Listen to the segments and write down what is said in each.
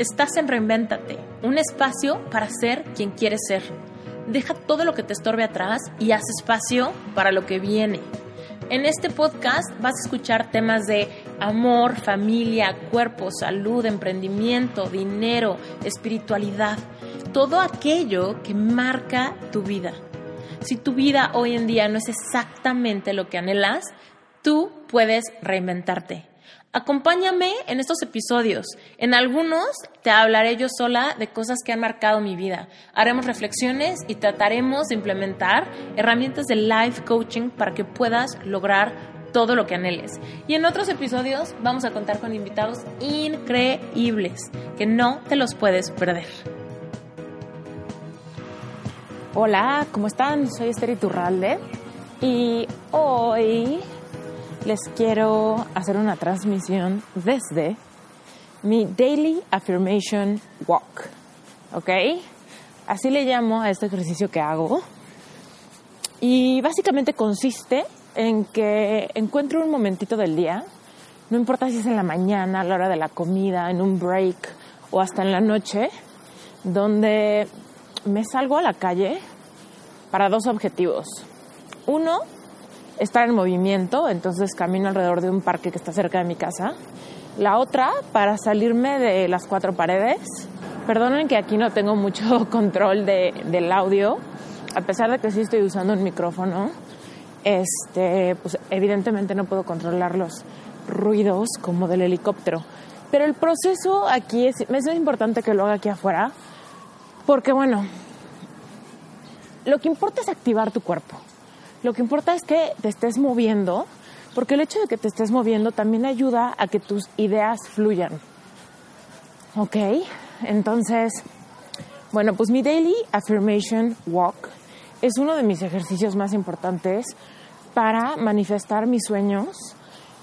Estás en Reinvéntate, un espacio para ser quien quieres ser. Deja todo lo que te estorbe atrás y haz espacio para lo que viene. En este podcast vas a escuchar temas de amor, familia, cuerpo, salud, emprendimiento, dinero, espiritualidad, todo aquello que marca tu vida. Si tu vida hoy en día no es exactamente lo que anhelas, tú puedes reinventarte. Acompáñame en estos episodios. En algunos te hablaré yo sola de cosas que han marcado mi vida. Haremos reflexiones y trataremos de implementar herramientas de life coaching para que puedas lograr todo lo que anheles. Y en otros episodios vamos a contar con invitados increíbles que no te los puedes perder. Hola, ¿cómo están? Soy Esther Iturralde y hoy les quiero hacer una transmisión desde mi Daily Affirmation Walk. ¿Ok? Así le llamo a este ejercicio que hago. Y básicamente consiste en que encuentro un momentito del día, no importa si es en la mañana, a la hora de la comida, en un break o hasta en la noche, donde me salgo a la calle para dos objetivos. Uno, estar en movimiento, entonces camino alrededor de un parque que está cerca de mi casa. La otra, para salirme de las cuatro paredes. Perdonen que aquí no tengo mucho control de, del audio, a pesar de que sí estoy usando un micrófono. Este, pues evidentemente no puedo controlar los ruidos como del helicóptero. Pero el proceso aquí es, es importante que lo haga aquí afuera, porque bueno, lo que importa es activar tu cuerpo. Lo que importa es que te estés moviendo, porque el hecho de que te estés moviendo también ayuda a que tus ideas fluyan. ¿Ok? Entonces, bueno, pues mi Daily Affirmation Walk es uno de mis ejercicios más importantes para manifestar mis sueños,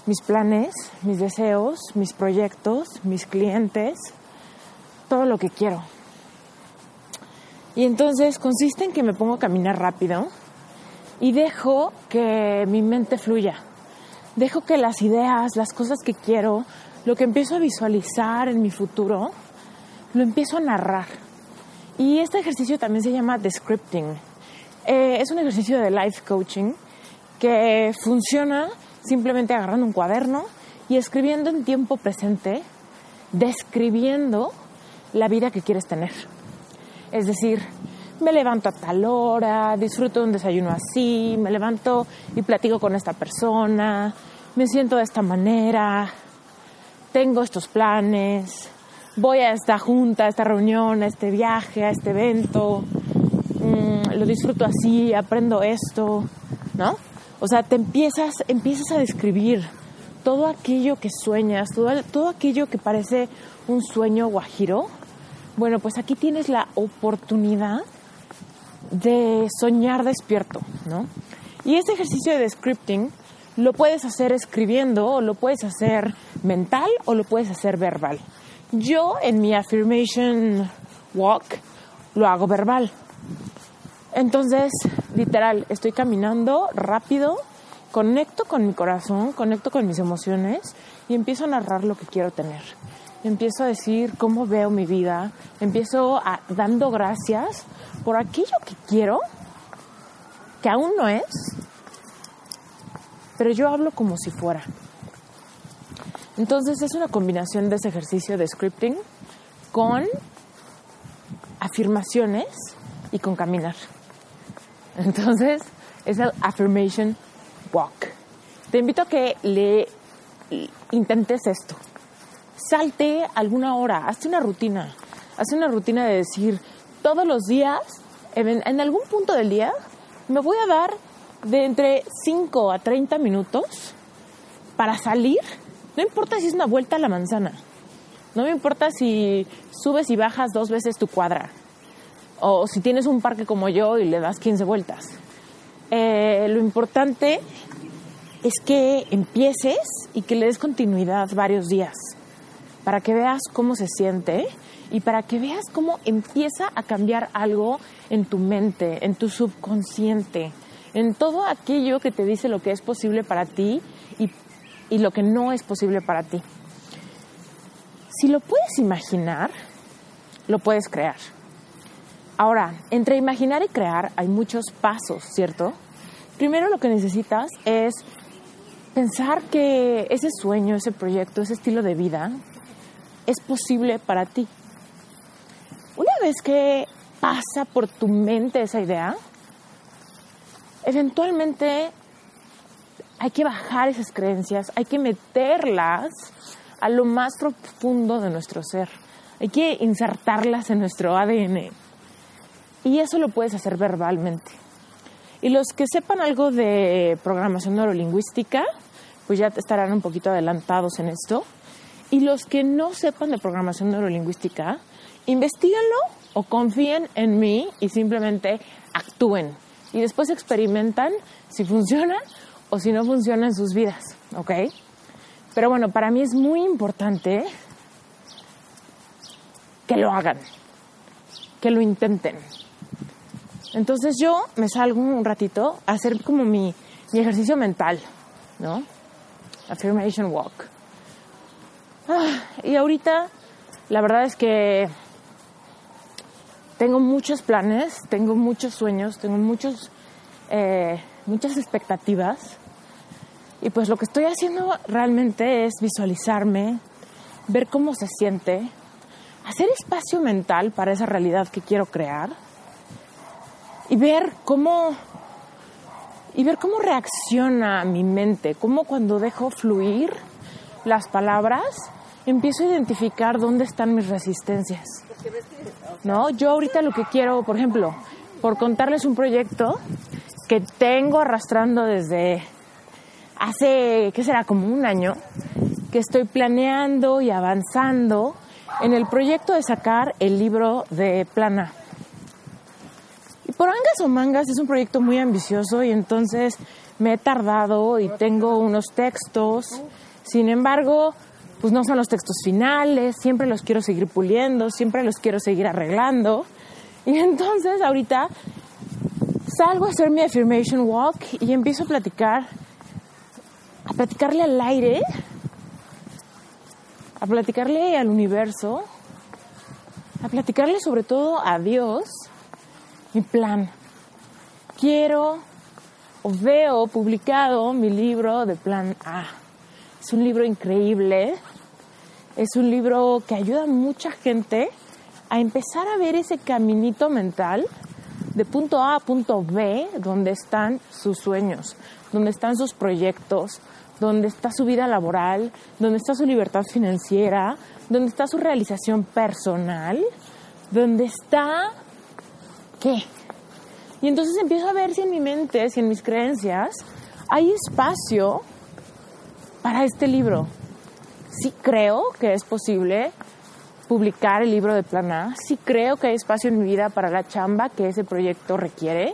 mis planes, mis deseos, mis proyectos, mis clientes, todo lo que quiero. Y entonces consiste en que me pongo a caminar rápido y dejo que mi mente fluya. Dejo que las ideas, las cosas que quiero, lo que empiezo a visualizar en mi futuro, lo empiezo a narrar. Y este ejercicio también se llama descripting. Eh, es un ejercicio de life coaching que funciona simplemente agarrando un cuaderno y escribiendo en tiempo presente, describiendo la vida que quieres tener. Es decir, me levanto a tal hora, disfruto un desayuno así, me levanto y platico con esta persona, me siento de esta manera, tengo estos planes, voy a esta junta, a esta reunión, a este viaje, a este evento, mm, lo disfruto así, aprendo esto, ¿no? O sea, te empiezas, empiezas a describir todo aquello que sueñas, todo, todo aquello que parece un sueño guajiro. Bueno, pues aquí tienes la oportunidad de soñar despierto, ¿no? Y este ejercicio de scripting lo puedes hacer escribiendo, o lo puedes hacer mental, o lo puedes hacer verbal. Yo en mi affirmation walk lo hago verbal. Entonces, literal, estoy caminando rápido, conecto con mi corazón, conecto con mis emociones y empiezo a narrar lo que quiero tener. Empiezo a decir cómo veo mi vida, empiezo a, dando gracias por aquello que quiero, que aún no es, pero yo hablo como si fuera. Entonces es una combinación de ese ejercicio de scripting con afirmaciones y con caminar. Entonces es el affirmation walk. Te invito a que le intentes esto. Salte alguna hora, hazte una rutina. Hazte una rutina de decir, todos los días, en, algún punto del día, me voy a dar de entre 5 a 30 minutos para salir. No importa si es una vuelta a la manzana. No me importa si subes y bajas dos veces tu cuadra. O si tienes un parque como yo y le das 15 vueltas. Eh, lo importante es que empieces y que le des continuidad varios días para que veas cómo se siente y para que veas cómo empieza a cambiar algo en tu mente, en tu subconsciente, en todo aquello que te dice lo que es posible para ti y, lo que no es posible para ti. si lo puedes imaginar, lo puedes crear. Ahora, entre imaginar y crear hay muchos pasos, ¿cierto? Primero lo que necesitas es pensar que ese sueño, ese proyecto, ese estilo de vida es posible para ti. Una vez que pasa por tu mente esa idea, eventualmente hay que bajar esas creencias, hay que meterlas a lo más profundo de nuestro ser, hay que insertarlas en nuestro ADN. Y eso lo puedes hacer verbalmente. Y los que sepan algo de programación neurolingüística, pues ya estarán un poquito adelantados en esto. Y los que no sepan de programación neurolingüística, investiguenlo o confíen en mí y simplemente actúen. Y después experimentan si funciona o si no funciona en sus vidas, ¿ok? Pero bueno, para mí es muy importante que lo hagan, que lo intenten. Entonces yo me salgo un ratito a hacer como mi, mi ejercicio mental, ¿no? Affirmation Walk. Ah, y ahorita la verdad es que tengo muchos planes, tengo muchos sueños, tengo muchos, eh, muchas expectativas. Y pues lo que estoy haciendo realmente es visualizarme, ver cómo se siente, hacer espacio mental para esa realidad que quiero crear y ver cómo y ver cómo reacciona mi mente, cómo cuando dejo fluir las palabras empiezo a identificar dónde están mis resistencias. ¿No? Yo ahorita lo que quiero, por ejemplo, por contarles un proyecto que tengo arrastrando desde hace, ¿qué será? Como un año, que estoy planeando y avanzando en el proyecto de sacar el libro de Plana. Y por angas o mangas es un proyecto muy ambicioso y entonces me he tardado y tengo unos textos. Sin embargo, pues no son los textos finales, siempre los quiero seguir puliendo, siempre los quiero seguir arreglando. Y entonces ahorita salgo a hacer mi affirmation walk y empiezo a platicar, a platicarle al aire, a platicarle al universo, a platicarle sobre todo a Dios mi plan. Quiero o veo publicado mi libro de plan A. Es un libro increíble. Es un libro que ayuda a mucha gente a empezar a ver ese caminito mental de punto A a punto B, donde están sus sueños, donde están sus proyectos, donde está su vida laboral, donde está su libertad financiera, donde está su realización personal, donde está ¿qué? Y entonces empiezo a ver si en mi mente, si en mis creencias, hay espacio para este libro. Sí creo que es posible publicar el libro de Plana. Sí creo que hay espacio en mi vida para la chamba que ese proyecto requiere.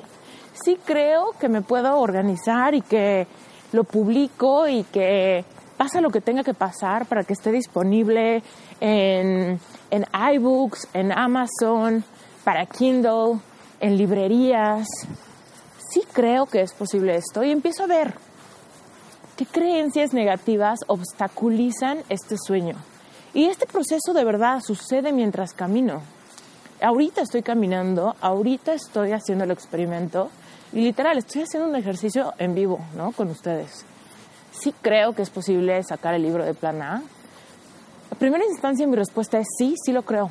Sí creo que me puedo organizar y que lo publico y que pasa lo que tenga que pasar para que esté disponible en, en iBooks, en Amazon, para Kindle, en librerías. Sí creo que es posible esto y empiezo a ver qué creencias negativas obstaculizan este sueño. Y este proceso de verdad sucede mientras camino. Ahorita estoy caminando, ahorita estoy haciendo el experimento y literal estoy haciendo un ejercicio en vivo, ¿no? Con ustedes. Sí creo que es posible sacar el libro de plan A. A primera instancia mi respuesta es sí, sí lo creo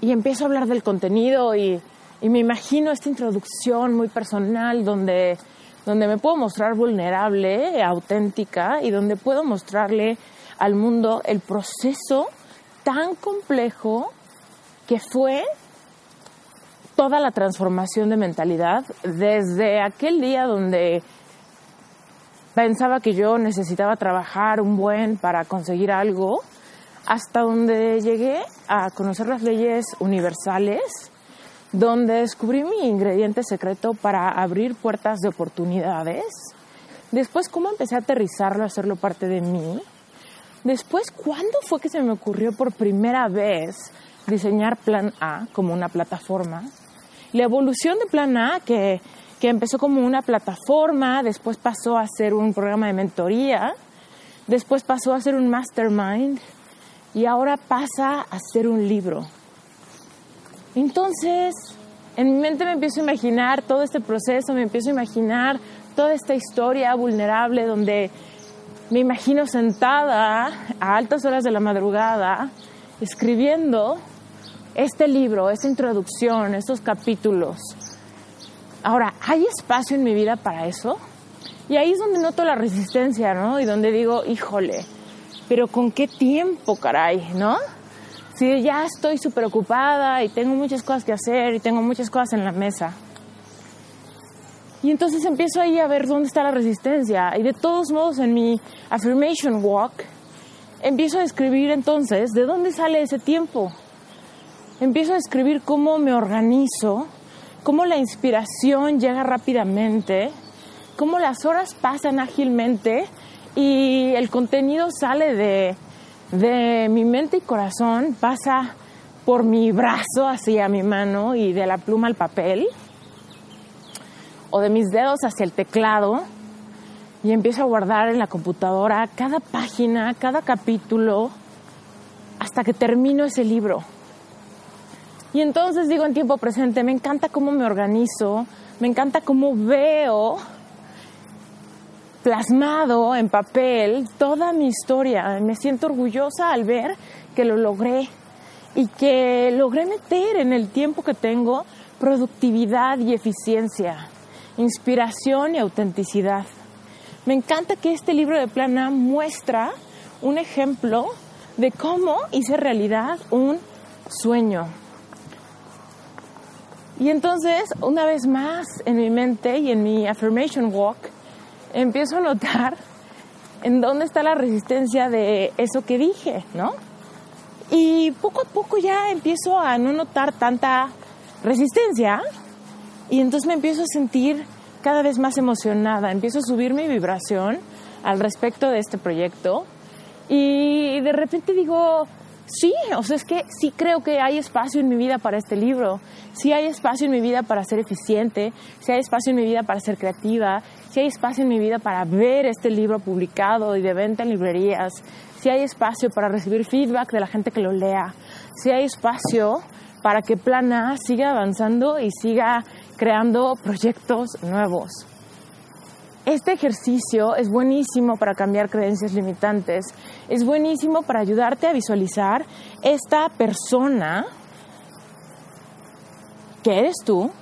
y empiezo a hablar del contenido y, me imagino esta introducción muy personal donde, donde me puedo mostrar vulnerable, auténtica y donde puedo mostrarle al mundo el proceso tan complejo que fue toda la transformación de mentalidad desde aquel día donde pensaba que yo necesitaba trabajar un buen para conseguir algo hasta donde llegué a conocer las leyes universales, donde descubrí mi ingrediente secreto para abrir puertas de oportunidades. Después, cómo empecé a aterrizarlo, a hacerlo parte de mí. Después, ¿cuándo fue que se me ocurrió por primera vez diseñar Plan A como una plataforma? La evolución de Plan A, que, que empezó como una plataforma, después pasó a ser un programa de mentoría, después pasó a ser un mastermind, y ahora pasa a ser un libro. Entonces, en mi mente me empiezo a imaginar todo este proceso, me empiezo a imaginar toda esta historia vulnerable donde me imagino sentada a altas horas de la madrugada escribiendo este libro, esta introducción, estos capítulos. Ahora, ¿hay espacio en mi vida para eso? Y ahí es donde noto la resistencia, ¿no? Y donde digo, híjole, pero ¿con qué tiempo, caray, no? Si ya estoy súper ocupada y tengo muchas cosas que hacer y tengo muchas cosas en la mesa. Y entonces empiezo ahí a ver dónde está la resistencia. Y de todos modos, en mi affirmation walk, empiezo a escribir entonces de dónde sale ese tiempo. Empiezo a escribir cómo me organizo, cómo la inspiración llega rápidamente, cómo las horas pasan ágilmente y el contenido sale de, de mi mente y corazón, pasa por mi brazo hacia mi mano y de la pluma al papel, o de mis dedos hacia el teclado, y empiezo a guardar en la computadora cada página, cada capítulo, hasta que termino ese libro. Y entonces digo en tiempo presente, me encanta cómo me organizo, me encanta cómo veo plasmado en papel toda mi historia. Me siento orgullosa al ver que lo logré y que logré meter en el tiempo que tengo productividad y eficiencia, inspiración y autenticidad. Me encanta que este libro de plana muestra un ejemplo de cómo hice realidad un sueño. Y entonces, una vez más, en mi mente y en mi affirmation walk, empiezo a notar en dónde está la resistencia de eso que dije, ¿no? Y poco a poco ya empiezo a no notar tanta resistencia y entonces me empiezo a sentir cada vez más emocionada, empiezo a subir mi vibración al respecto de este proyecto y de repente digo, sí, o sea, es que sí creo que hay espacio en mi vida para este libro, sí hay espacio en mi vida para ser eficiente, sí hay espacio en mi vida para ser creativa, sí hay espacio en mi vida para ver este libro publicado y de venta en librerías, sí hay espacio para recibir feedback de la gente que lo lea, sí hay espacio para que Plana siga avanzando y siga creando proyectos nuevos. Este ejercicio es buenísimo para cambiar creencias limitantes, es buenísimo para ayudarte a visualizar esta persona que eres tú,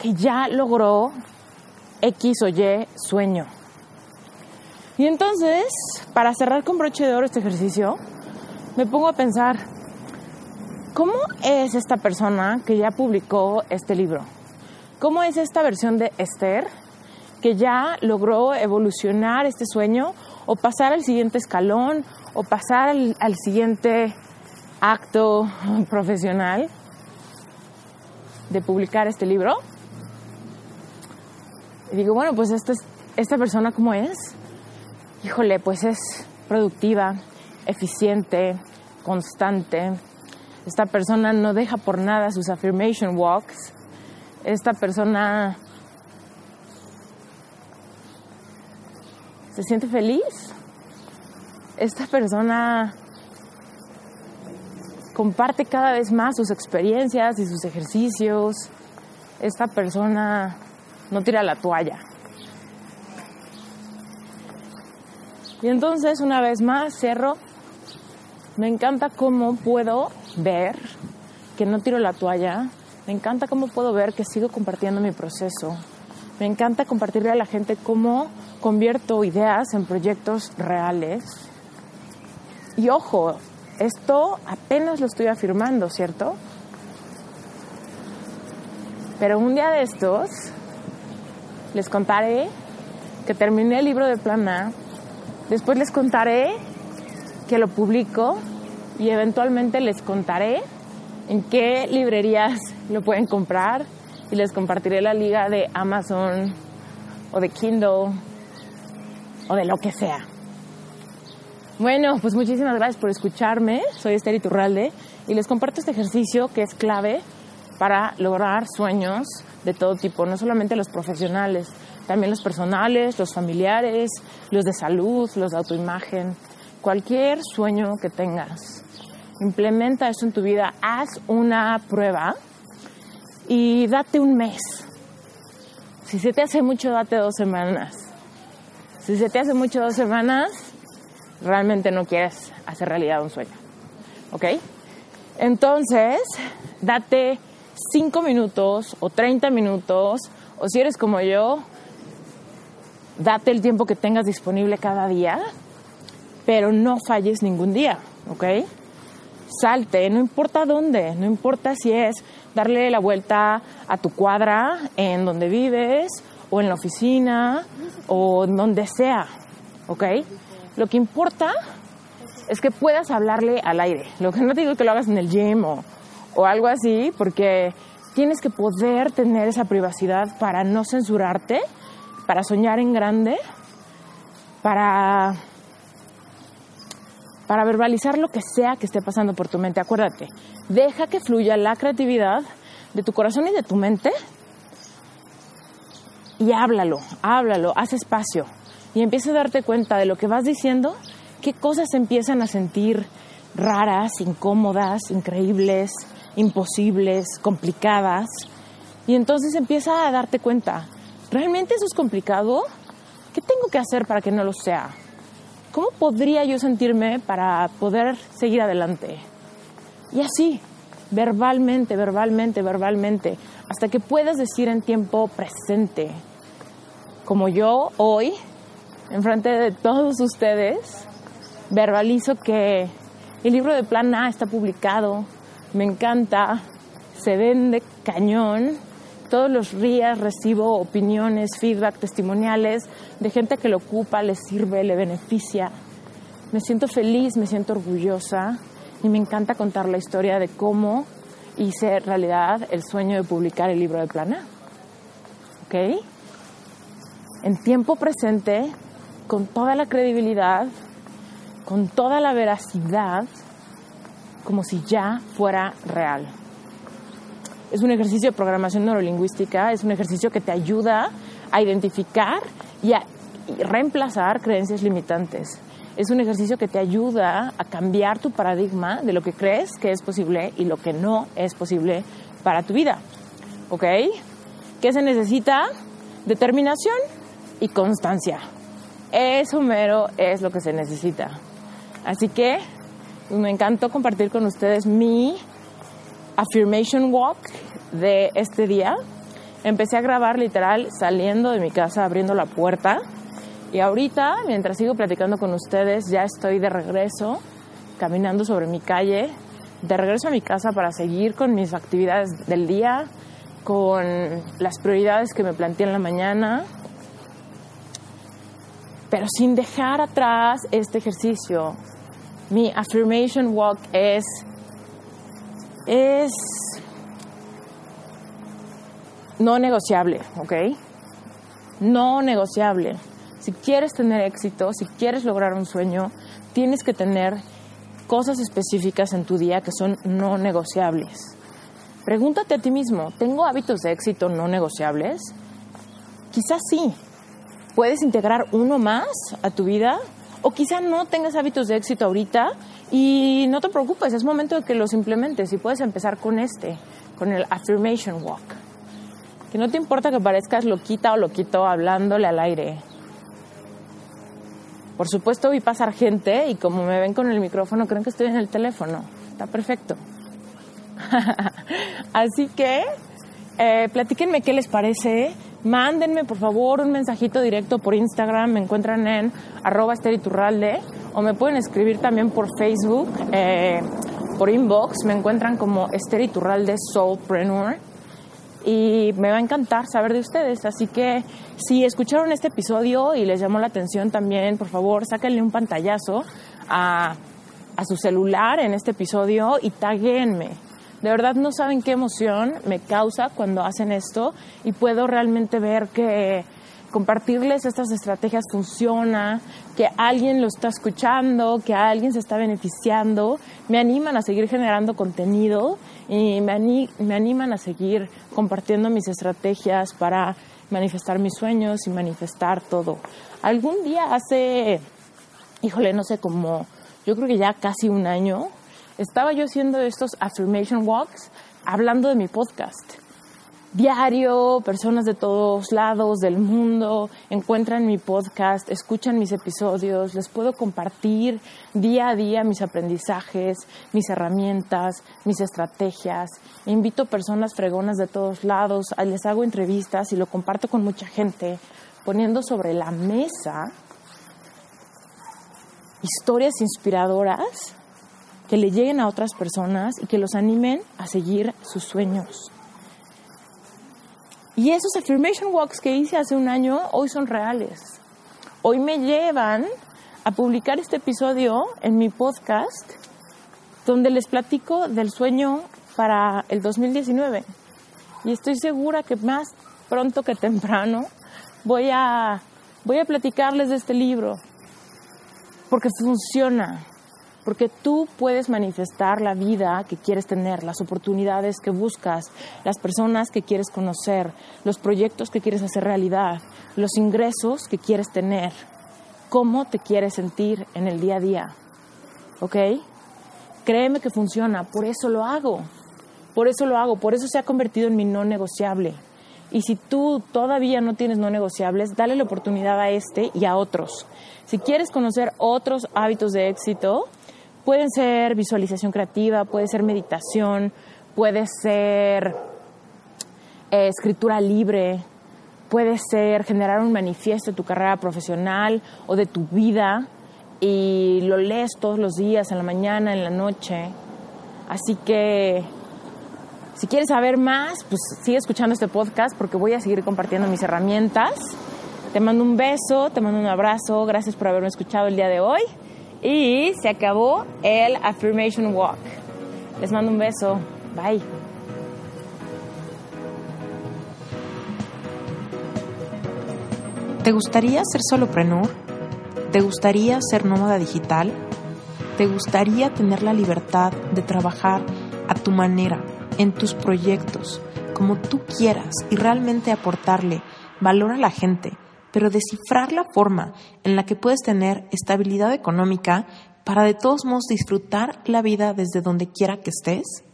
que ya logró X o Y sueño. Y entonces, para cerrar con broche de oro este ejercicio, me pongo a pensar, ¿cómo es esta persona que ya publicó este libro? ¿Cómo es esta versión de Esther que ya logró evolucionar este sueño o pasar al siguiente escalón o pasar al, siguiente acto profesional de publicar este libro? Y digo, bueno, pues esta, esta persona cómo es? Híjole, pues es productiva, eficiente, constante. Esta persona no deja por nada sus affirmation walks. Esta persona se siente feliz. Esta persona comparte cada vez más sus experiencias y sus ejercicios. Esta persona no tira la toalla. Y entonces, una vez más, cierro. Me encanta cómo puedo ver que no tiro la toalla. Me encanta cómo puedo ver que sigo compartiendo mi proceso. Me encanta compartirle a la gente cómo convierto ideas en proyectos reales. Y ojo, esto apenas lo estoy afirmando, ¿cierto? Pero un día de estos les contaré que terminé el libro de Plan A, después les contaré que lo publico y eventualmente les contaré en qué librerías lo pueden comprar y les compartiré la liga de Amazon o de Kindle o de lo que sea. Bueno, pues muchísimas gracias por escucharme. Soy Esther Iturralde y les comparto este ejercicio que es clave para lograr sueños de todo tipo, no solamente los profesionales, también los personales, los familiares, los de salud, los de autoimagen, cualquier sueño que tengas. Implementa eso en tu vida, haz una prueba y date un mes. Si se te hace mucho, date dos semanas. Si se te hace mucho dos semanas, realmente no quieres hacer realidad un sueño. ¿Ok? Entonces, date 5 minutos o 30 minutos, o si eres como yo, date el tiempo que tengas disponible cada día, pero no falles ningún día, ¿ok? Salte, no importa dónde, no importa si es darle la vuelta a tu cuadra en donde vives, o en la oficina, o en donde sea, ¿ok? Lo que importa es que puedas hablarle al aire. Lo que no te digo que lo hagas en el gym o, o algo así, porque tienes que poder tener esa privacidad para no censurarte, para soñar en grande, para, para verbalizar lo que sea que esté pasando por tu mente. Acuérdate, deja que fluya la creatividad de tu corazón y de tu mente y háblalo, háblalo, haz espacio y empieza a darte cuenta de lo que vas diciendo, qué cosas empiezan a sentir raras, incómodas, increíbles, imposibles, complicadas. Y entonces empieza a darte cuenta, ¿realmente eso es complicado? ¿Qué tengo que hacer para que no lo sea? ¿Cómo podría yo sentirme para poder seguir adelante? Y así, verbalmente, verbalmente, verbalmente, hasta que puedas decir en tiempo presente, como yo hoy, enfrente de todos ustedes, verbalizo que el libro de Plan A está publicado, me encanta, se vende cañón. Todos los días recibo opiniones, feedback, testimoniales de gente que lo ocupa, le sirve, le beneficia. Me siento feliz, me siento orgullosa y me encanta contar la historia de cómo hice realidad el sueño de publicar el libro de Plana. ¿Ok? En tiempo presente, con toda la credibilidad, con toda la veracidad, como si ya fuera real. Es un ejercicio de programación neurolingüística, es un ejercicio que te ayuda a identificar y a reemplazar creencias limitantes. Es un ejercicio que te ayuda a cambiar tu paradigma de lo que crees que es posible y lo que no es posible para tu vida. ¿Ok? ¿Qué se necesita? Determinación y constancia. Eso mero es lo que se necesita. Así que me encantó compartir con ustedes mi affirmation walk de este día. Empecé a grabar literal saliendo de mi casa, abriendo la puerta. Y ahorita, mientras sigo platicando con ustedes, ya estoy de regreso, caminando sobre mi calle, de regreso a mi casa para seguir con mis actividades del día, con las prioridades que me planteé en la mañana, pero sin dejar atrás este ejercicio mi affirmation walk es, es no negociable, ¿ok? No negociable. Si quieres tener éxito, si quieres lograr un sueño, tienes que tener cosas específicas en tu día que son no negociables. Pregúntate a ti mismo, ¿tengo hábitos de éxito no negociables? Quizás sí. ¿Puedes integrar uno más a tu vida? O quizá no tengas hábitos de éxito ahorita y no te preocupes, es momento de que los implementes y puedes empezar con este, con el Affirmation Walk. Que no te importa que parezcas loquita o loquito hablándole al aire. Por supuesto vi pasar gente y como me ven con el micrófono creen que estoy en el teléfono. Está perfecto. Así que eh, platíquenme qué les parece mándenme por favor un mensajito directo por Instagram, me encuentran en arroba esteriturralde o me pueden escribir también por Facebook, eh, por inbox, me encuentran como esteriturralde soulpreneur. Y me va a encantar saber de ustedes, así que si escucharon este episodio y les llamó la atención también, por favor, sáquenle un pantallazo a, a su celular en este episodio y taguenme de verdad no saben qué emoción me causa cuando hacen esto y puedo realmente ver que compartirles estas estrategias funciona, que alguien lo está escuchando, que alguien se está beneficiando, me animan a seguir generando contenido y me, me animan a seguir compartiendo mis estrategias para manifestar mis sueños y manifestar todo. Algún día hace, híjole, no sé, como yo creo que ya casi un año, estaba yo haciendo estos affirmation walks hablando de mi podcast. Diario, personas de todos lados del mundo encuentran mi podcast, escuchan mis episodios, les puedo compartir día a día mis aprendizajes, mis herramientas, mis estrategias. Invito personas fregonas de todos lados, les hago entrevistas y lo comparto con mucha gente, poniendo sobre la mesa historias inspiradoras que le lleguen a otras personas y que los animen a seguir sus sueños. Y esos affirmation walks que hice hace un año hoy son reales. Hoy me llevan a publicar este episodio en mi podcast donde les platico del sueño para el 2019. Y estoy segura que más pronto que temprano voy a, voy a platicarles de este libro porque funciona, porque tú puedes manifestar la vida que quieres tener, las oportunidades que buscas, las personas que quieres conocer, los proyectos que quieres hacer realidad, los ingresos que quieres tener, cómo te quieres sentir en el día a día. ¿Ok? Créeme que funciona, por eso lo hago. Por eso lo hago, por eso se ha convertido en mi no negociable. Y si tú todavía no tienes no negociables, dale la oportunidad a este y a otros. Si quieres conocer otros hábitos de éxito, Pueden ser visualización creativa, puede ser meditación, puede ser eh, escritura libre, puede ser generar un manifiesto de tu carrera profesional o de tu vida y lo lees todos los días, en la mañana, en la noche. Así que si quieres saber más, pues sigue escuchando este podcast porque voy a seguir compartiendo mis herramientas. Te mando un beso, te mando un abrazo, gracias por haberme escuchado el día de hoy y se acabó el Affirmation Walk. Les mando un beso. Bye. ¿Te gustaría ser solopreneur? ¿Te gustaría ser nómada digital? ¿Te gustaría tener la libertad de trabajar a tu manera, en tus proyectos, como tú quieras y realmente aportarle valor a la gente? Pero descifrar la forma en la que puedes tener estabilidad económica para de todos modos disfrutar la vida desde donde quiera que estés,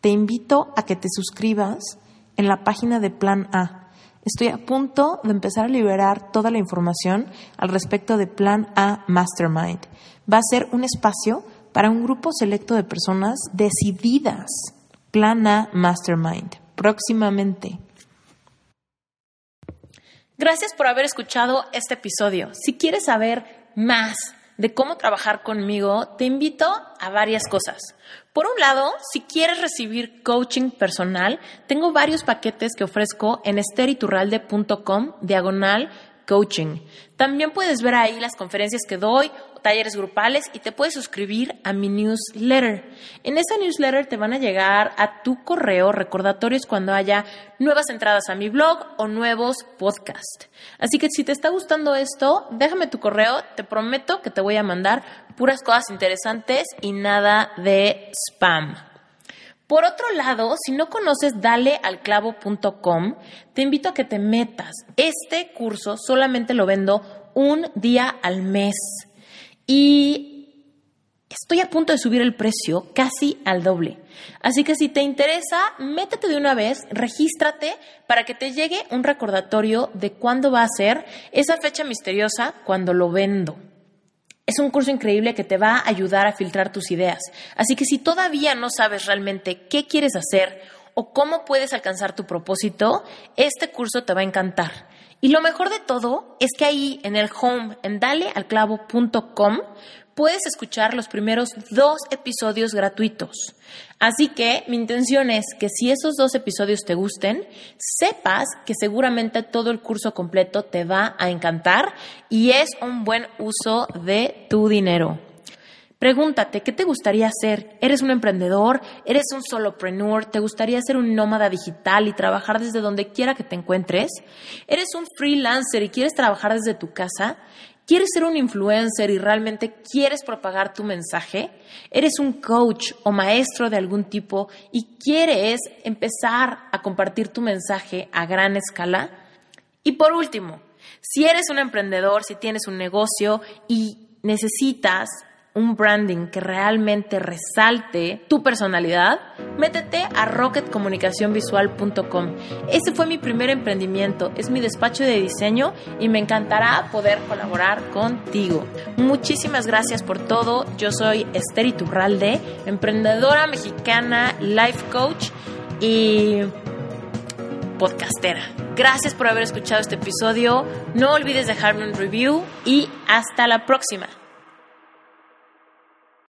te invito a que te suscribas en la página de Plan A. Estoy a punto de empezar a liberar toda la información al respecto de Plan A Mastermind. Va a ser un espacio para un grupo selecto de personas decididas. Plan A Mastermind. Próximamente. Gracias por haber escuchado este episodio. Si quieres saber más de cómo trabajar conmigo, te invito a varias cosas. Por un lado, si quieres recibir coaching personal, tengo varios paquetes que ofrezco en esteriturralde.com diagonal coaching. También puedes ver ahí las conferencias que doy talleres grupales y te puedes suscribir a mi newsletter. En esa newsletter te van a llegar a tu correo recordatorios cuando haya nuevas entradas a mi blog o nuevos podcasts. Así que si te está gustando esto, déjame tu correo, te prometo que te voy a mandar puras cosas interesantes y nada de spam. Por otro lado, si no conoces dalealclavo.com, te invito a que te metas. Este curso solamente lo vendo un día al mes y estoy a punto de subir el precio casi al doble. Así que si te interesa, métete de una vez, regístrate para que te llegue un recordatorio de cuándo va a ser esa fecha misteriosa cuando lo vendo. Es un curso increíble que te va a ayudar a filtrar tus ideas. Así que si todavía no sabes realmente qué quieres hacer o cómo puedes alcanzar tu propósito, este curso te va a encantar. Y lo mejor de todo es que ahí en el home, en dalealclavo.com, puedes escuchar los primeros dos episodios gratuitos. Así que mi intención es que si esos dos episodios te gusten, sepas que seguramente todo el curso completo te va a encantar y es un buen uso de tu dinero. Pregúntate, ¿qué te gustaría hacer? ¿Eres un emprendedor? ¿Eres un solopreneur? ¿Te gustaría ser un nómada digital y trabajar desde donde quiera que te encuentres? ¿Eres un freelancer y quieres trabajar desde tu casa? ¿Quieres ser un influencer y realmente quieres propagar tu mensaje? ¿Eres un coach o maestro de algún tipo y quieres empezar a compartir tu mensaje a gran escala? Y por último, si eres un emprendedor, si tienes un negocio y necesitas un branding que realmente resalte tu personalidad, métete a rocketcomunicacionvisual.com. Ese fue mi primer emprendimiento, es mi despacho de diseño y me encantará poder colaborar contigo. Muchísimas gracias por todo. Yo soy Esther Iturralde, emprendedora mexicana, life coach y podcastera. Gracias por haber escuchado este episodio. No olvides dejarme un review y hasta la próxima.